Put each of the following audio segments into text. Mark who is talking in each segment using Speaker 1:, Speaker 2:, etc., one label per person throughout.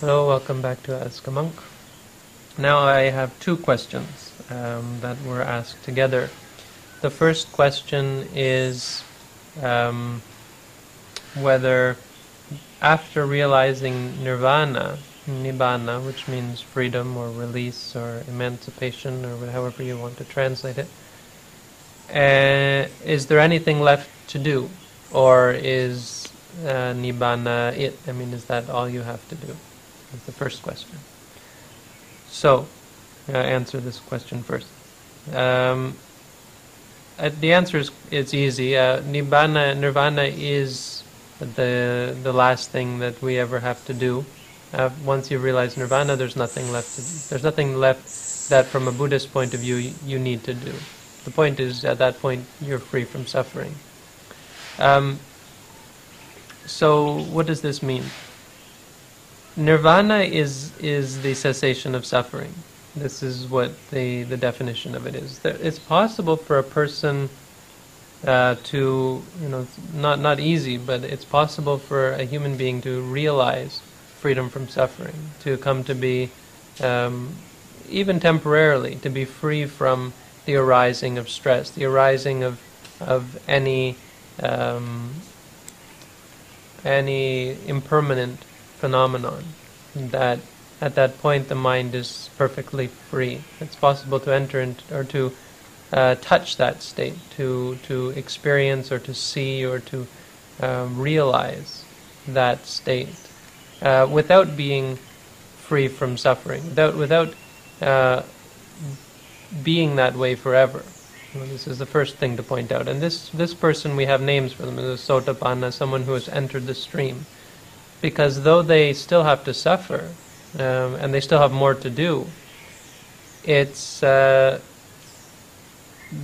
Speaker 1: Hello, welcome back to Ask a Monk. Now I have two questions um, that were asked together. The first question is um, whether after realizing nirvana, nibbana, which means freedom or release or emancipation or however you want to translate it, uh, is there anything left to do? Or is uh, nibbana it? I mean, is that all you have to do? That's the first question. So, uh, answer this question first. Um, uh, the answer is it's easy. Uh, nibbana, nirvana is the the last thing that we ever have to do. Uh, once you realize nirvana, there's nothing left. To, there's nothing left that, from a Buddhist point of view, you, you, need to do. The point is, at that point, you're free from suffering. Um, so, what does this mean? Nirvana is is the cessation of suffering. This is what the the definition of it is. It's possible for a person uh, to, you know, not not easy, but it's possible for a human being to realize freedom from suffering, to come to be, um, even temporarily, to be free from the arising of stress, the arising of of any um, any impermanent phenomenon. That at that point the mind is perfectly free. It's possible to enter into, or to uh, touch that state, to to experience or to see or to um, realize that state uh, without being free from suffering, without without uh, being that way forever. Well, this is the first thing to point out. And this this person, we have names for them. Is a sotapanna, someone who has entered the stream, because though they still have to suffer, um, and they still have more to do, it's uh,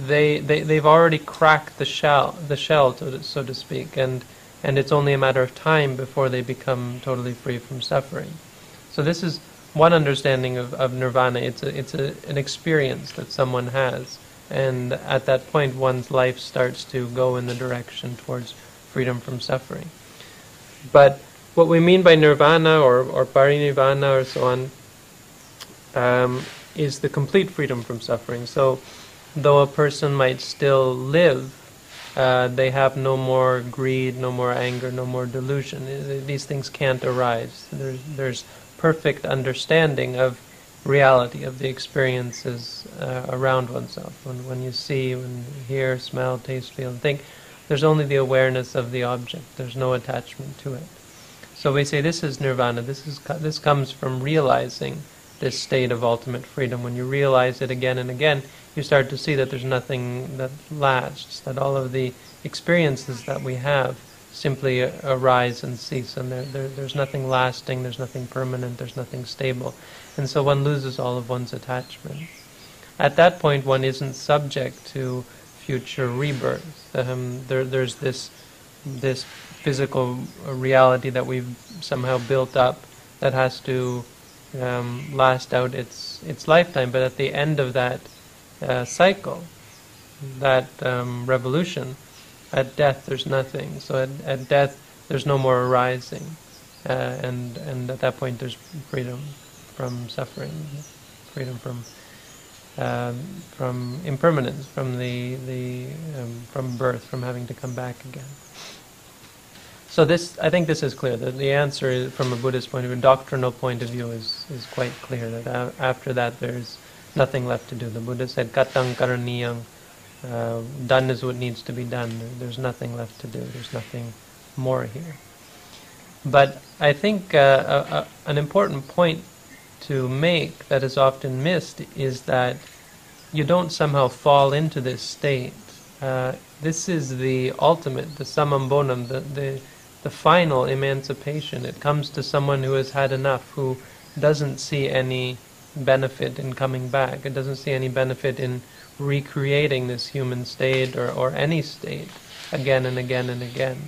Speaker 1: they, they they've already cracked the shell the shell so to, so to speak and and it's only a matter of time before they become totally free from suffering. So this is one understanding of, of nirvana. It's a, it's a, an experience that someone has, and at that point, one's life starts to go in the direction towards freedom from suffering. But what we mean by nirvana or, or parinirvana or so on um, is the complete freedom from suffering. So, though a person might still live uh, they have no more greed, no more anger, no more delusion. These things can't arise. There's, there's perfect understanding of reality, of the experiences uh, around oneself. When, when you see, when you hear, smell, taste, feel, and think, there's only the awareness of the object. There's no attachment to it. So we say this is nirvana. This is this comes from realizing this state of ultimate freedom. When you realize it again and again, you start to see that there's nothing that lasts, that all of the experiences that we have simply arise and cease, and there, there, there's nothing lasting, there's nothing permanent, there's nothing stable. And so one loses all of one's attachment. At that point, one isn't subject to future rebirth. Um, there, there's this, this physical reality that we've somehow built up that has to um, last out its its lifetime. But at the end of that uh, cycle, that um, revolution, at death there's nothing. So at, at death there's no more arising, uh, and and at that point there's freedom from suffering, freedom from um, from impermanence, from the the um, from birth, from having to come back again. So this, I think this is clear. That the answer, is, from a Buddhist point of view, a doctrinal point of view, is is quite clear. That a- after that, there's nothing left to do. The Buddha said, "Katang karaniyang," uh, done is what needs to be done. There's nothing left to do. There's nothing more here. But I think uh, a, a, an important point to make that is often missed is that you don't somehow fall into this state. Uh, this is the ultimate, the summum bonum, the, the the final emancipation. It comes to someone who has had enough, who doesn't see any benefit in coming back. It doesn't see any benefit in recreating this human state or, or any state again and again and again.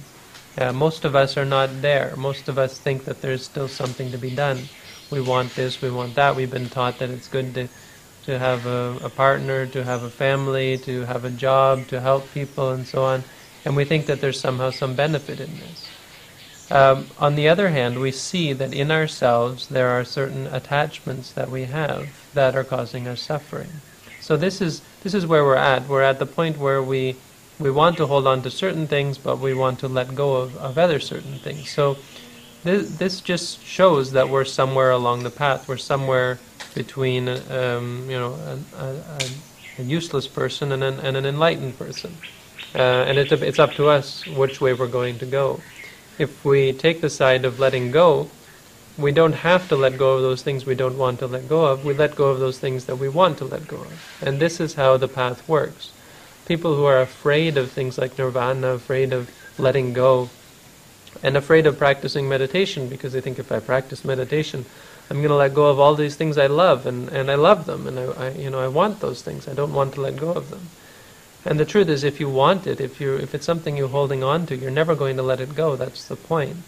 Speaker 1: Uh, most of us are not there. Most of us think that there's still something to be done. We want this, we want that. We've been taught that it's good to, to have a, a partner, to have a family, to have a job, to help people, and so on. And we think that there's somehow some benefit in this. Um, on the other hand, we see that in ourselves there are certain attachments that we have that are causing us suffering. So this is this is where we're at. We're at the point where we we want to hold on to certain things, but we want to let go of, of other certain things. So this, this just shows that we're somewhere along the path. We're somewhere between um, you know a, a, a, useless person and an, and an enlightened person, uh, and it, it's up to us which way we're going to go if we take the side of letting go, we don't have to let go of those things we don't want to let go of. We let go of those things that we want to let go of. And this is how the path works. People who are afraid of things like nirvana, afraid of letting go, and afraid of practicing meditation because they think if I practice meditation, I'm going to let go of all these things I love, and, and I love them, and I, I, you know I want those things. I don't want to let go of them. And the truth is, if you want it, if you if it's something you're holding on to, you're never going to let it go. That's the point.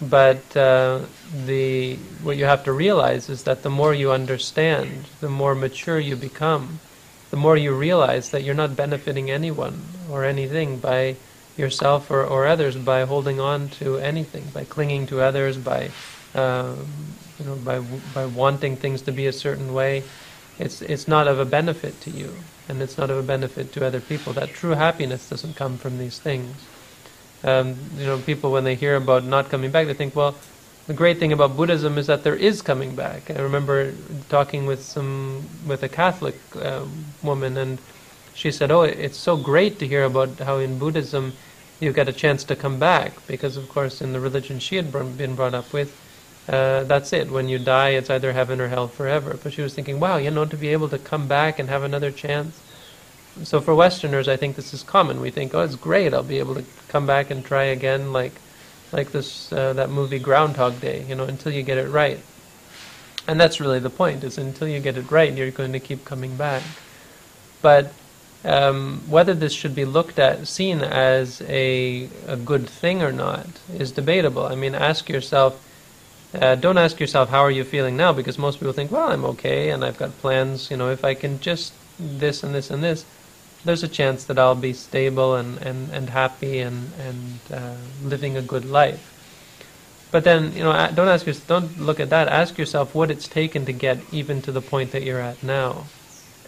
Speaker 1: But uh, the what you have to realize is that the more you understand, the more mature you become, the more you realize that you're not benefiting anyone or anything by yourself or, or others by holding on to anything, by clinging to others, by um, you know by by wanting things to be a certain way. It's it's not of a benefit to you and it's not of a benefit to other people. That true happiness doesn't come from these things. Um, you know, people when they hear about not coming back, they think, well, the great thing about Buddhism is that there is coming back. I remember talking with some with a Catholic uh, woman, and she said, "Oh, it's so great to hear about how in Buddhism you get a chance to come back, because of course in the religion she had been brought up with." Uh, that's it. When you die, it's either heaven or hell forever. But she was thinking, wow, you know, to be able to come back and have another chance. So for Westerners, I think this is common. We think, oh, it's great. I'll be able to come back and try again, like, like this uh, that movie Groundhog Day. You know, until you get it right. And that's really the point: is until you get it right, you're going to keep coming back. But um, whether this should be looked at, seen as a a good thing or not, is debatable. I mean, ask yourself uh, don't ask yourself how are you feeling now because most people think, well, I'm okay and I've got plans. You know, if I can just this and this and this, there's a chance that I'll be stable and, and, and happy and and uh, living a good life. But then, you know, don't ask yourself, don't look at that. Ask yourself what it's taken to get even to the point that you're at now,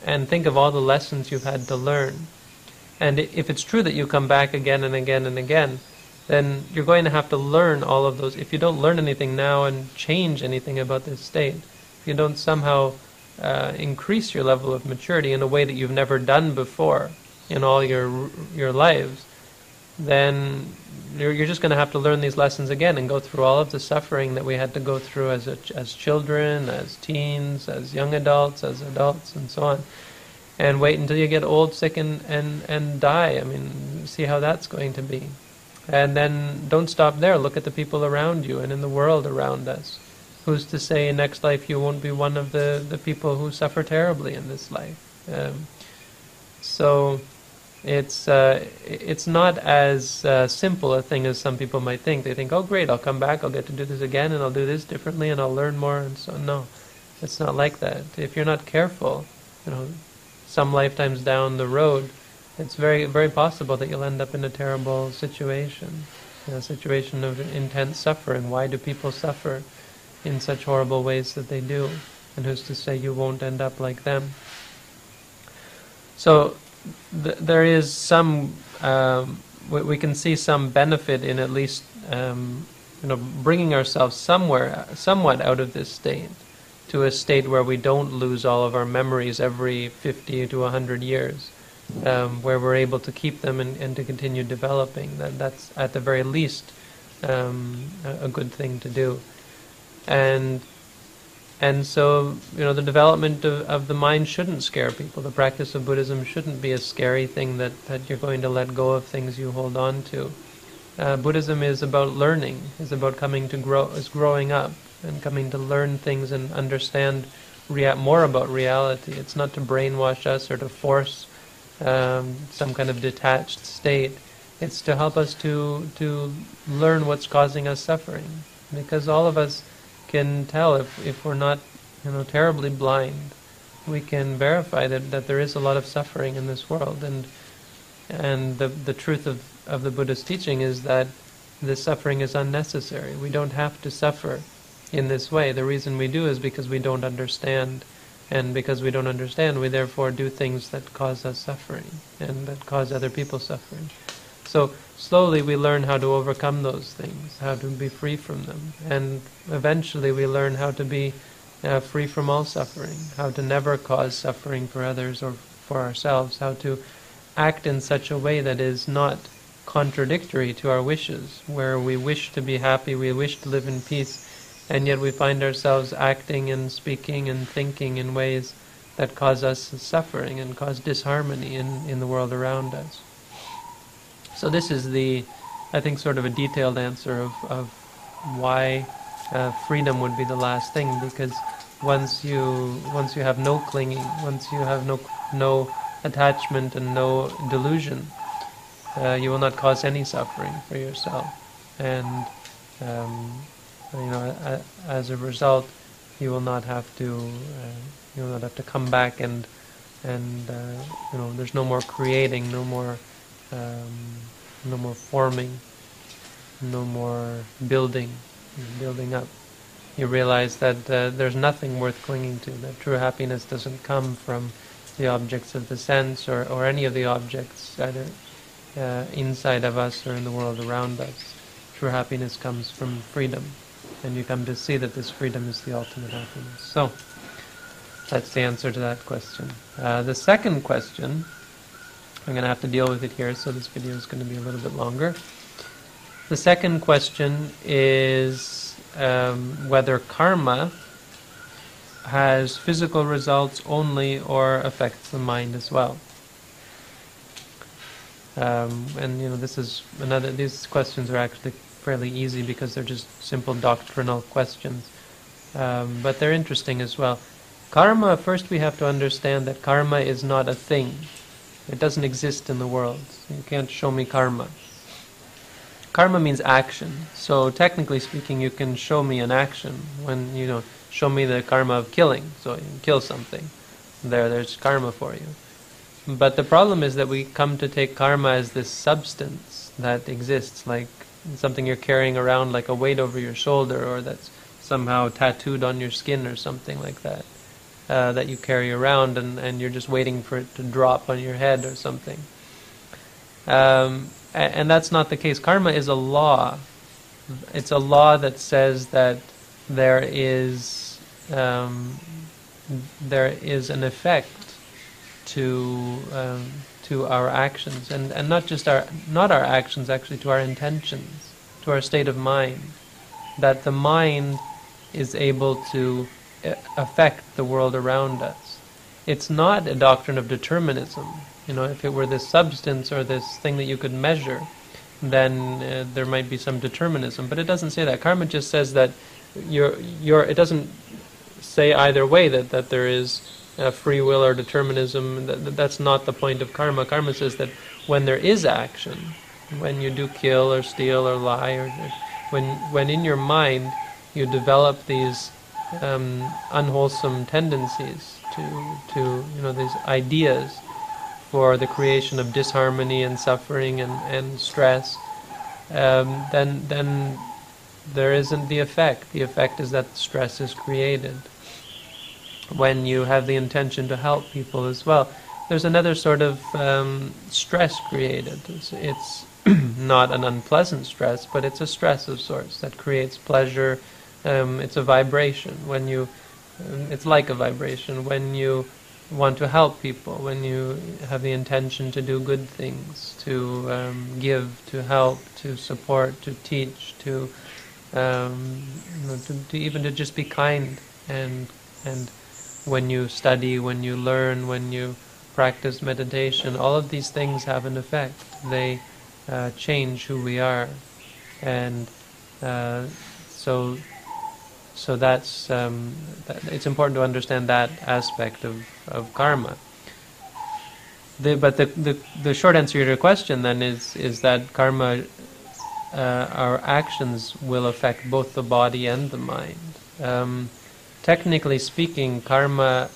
Speaker 1: and think of all the lessons you've had to learn. And if it's true that you come back again and again and again, then you're going to have to learn all of those. If you don't learn anything now and change anything about this state, if you don't somehow uh, increase your level of maturity in a way that you've never done before in all your your lives, then you're, you're just going to have to learn these lessons again and go through all of the suffering that we had to go through as a, as children, as teens, as young adults, as adults, and so on. And wait until you get old, sick, and, and, and die. I mean, see how that's going to be. And then don't stop there. Look at the people around you and in the world around us. Who's to say in next life you won't be one of the, the people who suffer terribly in this life? Um, so it's uh, it's not as uh, simple a thing as some people might think. They think, oh great, I'll come back, I'll get to do this again, and I'll do this differently, and I'll learn more, and so no, it's not like that. If you're not careful, you know, some lifetimes down the road, it's very very possible that you'll end up in a terrible situation, a situation of intense suffering. Why do people suffer in such horrible ways that they do? And who's to say you won't end up like them? So th- there is some um, we, we, can see some benefit in at least um, you know bringing ourselves somewhere somewhat out of this state to a state where we don't lose all of our memories every 50 to 100 years um, where we're able to keep them and, and to continue developing. That, that's at the very least um, a, a, good thing to do. And and so you know the development of, of the mind shouldn't scare people. The practice of Buddhism shouldn't be a scary thing that, that you're going to let go of things you hold on to. Uh, Buddhism is about learning, is about coming to grow, is growing up and coming to learn things and understand rea- more about reality. It's not to brainwash us or to force um, some kind of detached state. It's to help us to to learn what's causing us suffering, because all of us can tell if if we're not you know terribly blind, we can verify that, that there is a lot of suffering in this world, and and the the truth of of the Buddha's teaching is that this suffering is unnecessary. We don't have to suffer in this way. The reason we do is because we don't understand. And because we don't understand, we therefore do things that cause us suffering and that cause other people suffering. So slowly we learn how to overcome those things, how to be free from them. And eventually we learn how to be uh, free from all suffering, how to never cause suffering for others or for ourselves, how to act in such a way that is not contradictory to our wishes, where we wish to be happy, we wish to live in peace, and yet we find ourselves acting and speaking and thinking in ways that cause us suffering and cause disharmony in, in the world around us. So this is the, I think, sort of a detailed answer of, of why uh, freedom would be the last thing, because once you once you have no clinging, once you have no no attachment and no delusion, uh, you will not cause any suffering for yourself. And um, you know, as a result, you will not have to uh, you will not have to come back and and uh, you know there's no more creating, no more um, no more forming, no more building, building up. You realize that uh, there's nothing worth clinging to. That true happiness doesn't come from the objects of the sense or, or any of the objects either uh, inside of us or in the world around us. True happiness comes from freedom, and you come to see that this freedom is the ultimate happiness. So, that's the answer to that question. Uh, the second question, I'm going to have to deal with it here, so this video is going to be a little bit longer. The second question is um, whether karma has physical results only or affects the mind as well. Um, and you know, this is another. These questions are actually fairly easy because they're just simple doctrinal questions, um, but they're interesting as well. Karma. First, we have to understand that karma is not a thing. It doesn't exist in the world. You can't show me karma. Karma means action. So technically speaking, you can show me an action when you know show me the karma of killing. So you kill something. There, there's karma for you. But the problem is that we come to take karma as this substance that exists, like something you're carrying around like a weight over your shoulder, or that's somehow tattooed on your skin or something like that, uh, that you carry around and, and you're just waiting for it to drop on your head or something. Um, and, and that's not the case. Karma is a law. It's a law that says that there is um, there is an effect to um, to our actions, and, and not just our not our actions, actually to our intentions, to our state of mind. That the mind is able to uh, affect the world around us. It's not a doctrine of determinism. You know, if it were this substance or this thing that you could measure, then uh, there might be some determinism. But it doesn't say that. Karma just says that you're, you're, it doesn't say either way that, that there is uh, free will or determinism. That, that's not the point of karma. Karma says that when there is action, when you do kill or steal or lie, or when when in your mind you develop these um, unwholesome tendencies to to you know these ideas for the creation of disharmony and suffering and, and stress, um, then then there isn't the effect. The effect is that stress is created when you have the intention to help people as well. There's another sort of um, stress created. It's, it's not an unpleasant stress, but it's a stress of sorts that creates pleasure. Um, it's a vibration when you. Um, it's like a vibration when you want to help people, when you have the intention to do good things, to um, give, to help, to support, to teach, to, um, you know, to, to even to just be kind and and when you study, when you learn, when you practice meditation, all of these things have an effect. They uh, change who we are, and uh, so so that's um, that, it's important to understand that aspect of, of karma. The, but the, the the short answer to your question then is is that karma, uh, our actions will affect both the body and the mind. Um, technically speaking, karma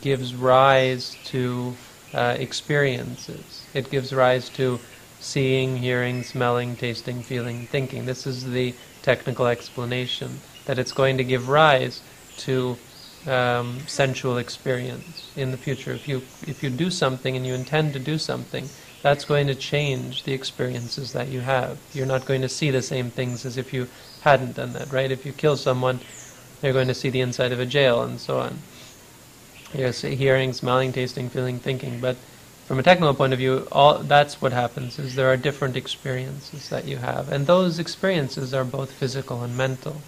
Speaker 1: gives rise to uh, experiences. It gives rise to seeing, hearing, smelling, tasting, feeling, thinking. This is the technical explanation that it's going to give rise to um, sensual experience in the future. If you if you do something and you intend to do something, that's going to change the experiences that you have. You're not going to see the same things as if you hadn't done that, right? If you kill someone, you're going to see the inside of a jail and so on. You're hearing, smelling, tasting, feeling, thinking, but from a technical point of view, all that's what happens is there are different experiences that you have, and those experiences are both physical and mental.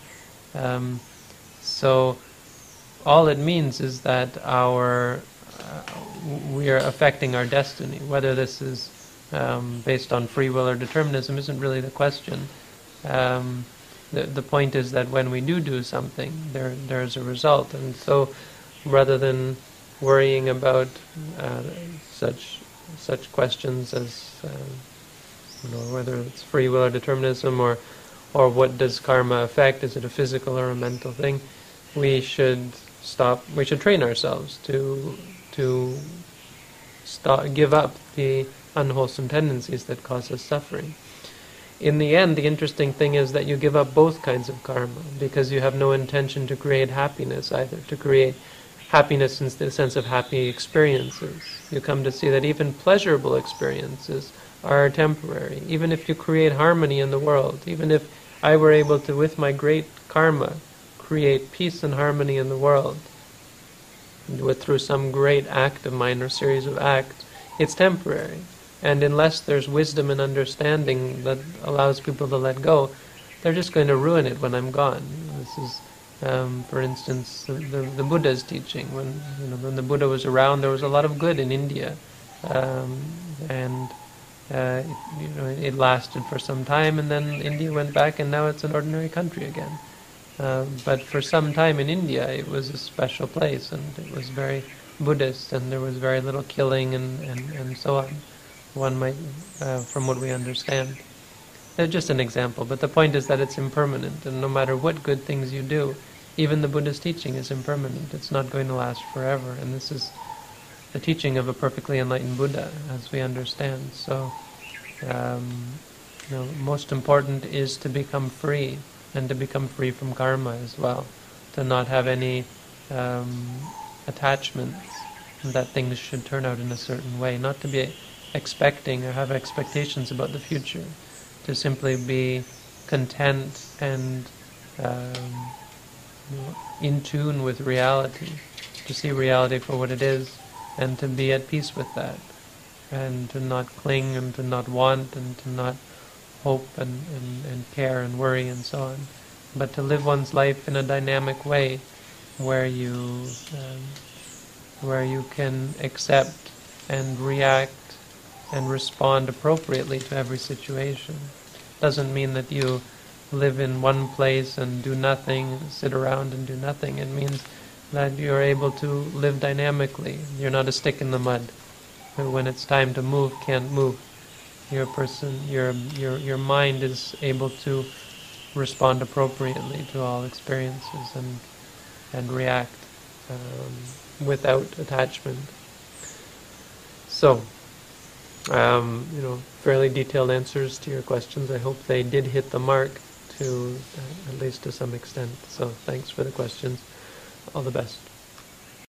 Speaker 1: Um, so all it means is that our uh, we are affecting our destiny. Whether this is um, based on free will or determinism isn't really the question. Um, the the point is that when we do do something, there there's a result, and so rather than worrying about uh, such such questions as uh, you know whether it's free will or determinism or or what does karma affect? Is it a physical or a mental thing? We should stop. We should train ourselves to to stop, give up the unwholesome tendencies that cause us suffering. In the end, the interesting thing is that you give up both kinds of karma because you have no intention to create happiness either, to create happiness in the sense of happy experiences. You come to see that even pleasurable experiences are temporary. Even if you create harmony in the world, even if I were able to, with my great karma, create peace and harmony in the world, it through some great act of mine or series of acts, it's temporary. And unless there's wisdom and understanding that allows people to let go, they're just going to ruin it when I'm gone. This is, um, for instance, the, the, Buddha's teaching. When you know, when the Buddha was around, there was a lot of good in India, um, and uh, it, you know, it lasted for some time, and then India went back, and now it's an ordinary country again. Uh, but for some time in India, it was a special place, and it was very Buddhist, and there was very little killing and, and, and so on. One might, uh, from what we understand. It's just an example, but the point is that it's impermanent, and no matter what good things you do, even the Buddha's teaching is impermanent. It's not going to last forever, and this is the teaching of a perfectly enlightened Buddha, as we understand. So, um, you know, most important is to become free and to become free from karma as well, to not have any um, attachments that things should turn out in a certain way, not to be expecting or have expectations about the future, to simply be content and um, in tune with reality, to see reality for what it is, and to be at peace with that, and to not cling and to not want and to not hope and, and, and care and worry and so on, but to live one's life in a dynamic way where you um, where you can accept and react and respond appropriately to every situation. Doesn't mean that you live in one place and do nothing, sit around and do nothing. It means that you're able to live dynamically. You're not a stick in the mud. Who when it's time to move, can't move your person, your your your mind is able to respond appropriately to all experiences and and react um, without attachment. So, um, you know, fairly detailed answers to your questions. I hope they did hit the mark to uh, at least to some extent. So, thanks for the questions. All the best.